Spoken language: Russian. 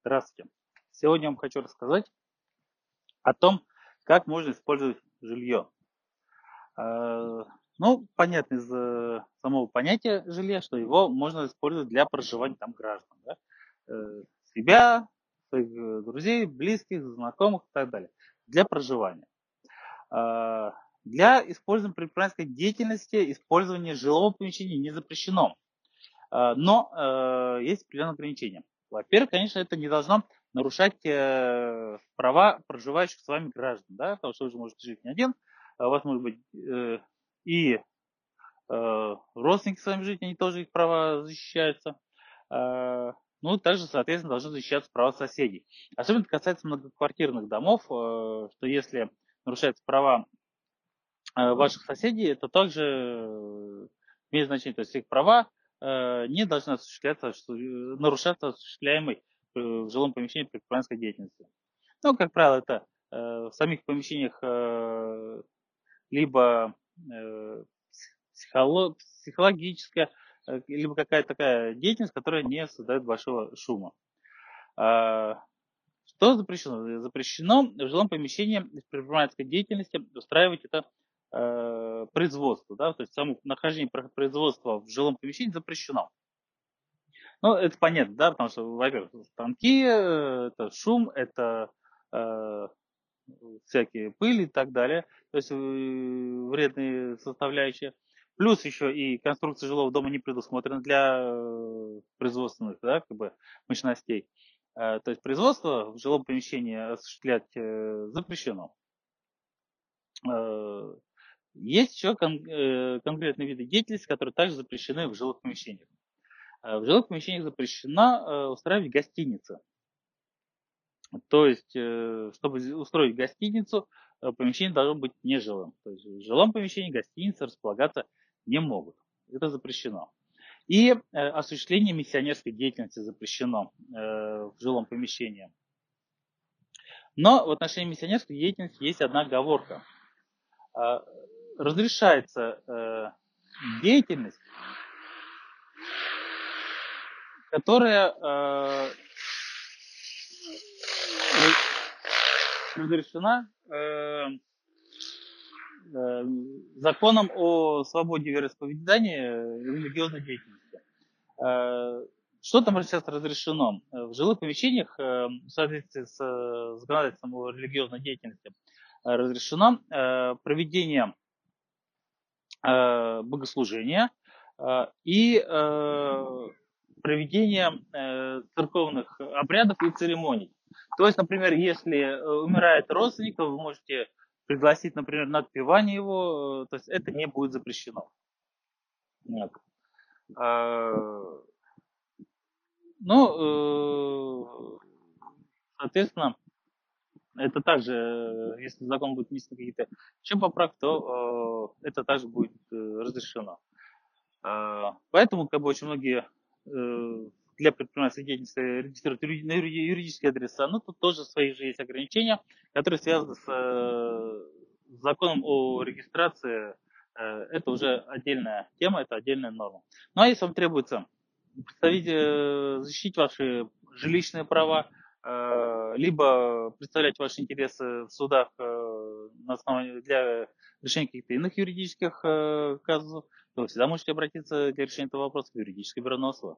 Здравствуйте. Сегодня я вам хочу рассказать о том, как можно использовать жилье. Э, ну, понятно из э, самого понятия жилья, что его можно использовать для проживания там граждан. Да? Э, себя, своих друзей, близких, знакомых и так далее. Для проживания. Для использования предпринимательской деятельности использование жилого помещения не запрещено. Но есть определенные ограничения. Во-первых, конечно, это не должно нарушать э, права проживающих с вами граждан, да, потому что вы же можете жить не один, а у вас может быть э, и э, родственники с вами жить, они тоже их права защищаются. Э, ну, также, соответственно, должны защищаться права соседей. Особенно это касается многоквартирных домов, э, что если нарушаются права э, ваших соседей, это также э, имеет значение, то есть их права не должны осуществляться, э, нарушаться осуществляемой э, в жилом помещении предпринимательской деятельности. Ну, как правило, это в самих помещениях либо психологическая, либо какая-то такая деятельность, которая не создает большого шума. А, что запрещено? Запрещено в жилом помещении предпринимательской деятельности устраивать это э, производства, да, то есть само нахождение производства в жилом помещении запрещено. Ну, это понятно, да, потому что, во-первых, станки, э, это шум, это э, всякие пыли и так далее, то есть э, вредные составляющие. Плюс еще и конструкция жилого дома не предусмотрена для э, производственных да, как бы, мощностей. Э, то есть производство в жилом помещении осуществлять запрещено. Есть еще кон- э, конкретные виды деятельности, которые также запрещены в жилых помещениях. Э, в жилых помещениях запрещено э, устраивать гостиницы. То есть, чтобы устроить гостиницу, помещение должно быть нежилым. То есть в жилом помещении гостиницы располагаться не могут. Это запрещено. И осуществление миссионерской деятельности запрещено в жилом помещении. Но в отношении миссионерской деятельности есть одна оговорка разрешается э, деятельность, которая э, разрешена э, э, законом о свободе вероисповедания и религиозной деятельности. Э, что там сейчас разрешено? В жилых помещениях э, в соответствии с э, законодательством о религиозной деятельности разрешено проведение Э, богослужения э, и э, проведение церковных обрядов и церемоний. То есть, например, если умирает родственник, то вы можете пригласить, например, на отпевание его, то есть это не будет запрещено. Нет. Ну, соответственно, это также, э, если закон будет внесены какие-то еще поправки, то это также будет э, разрешено. Э, поэтому как бы очень многие э, для предпринимательской деятельности регистрируют на юридические адреса, но тут тоже свои же есть ограничения, которые связаны с э, законом о регистрации. Это уже отдельная тема, это отдельная норма. Ну а если вам требуется представить, защитить ваши жилищные права, либо представлять ваши интересы в судах на основании для решения каких-то иных юридических э, казусов, то вы всегда можете обратиться для решения этого вопроса в юридическое бюро НОСВА.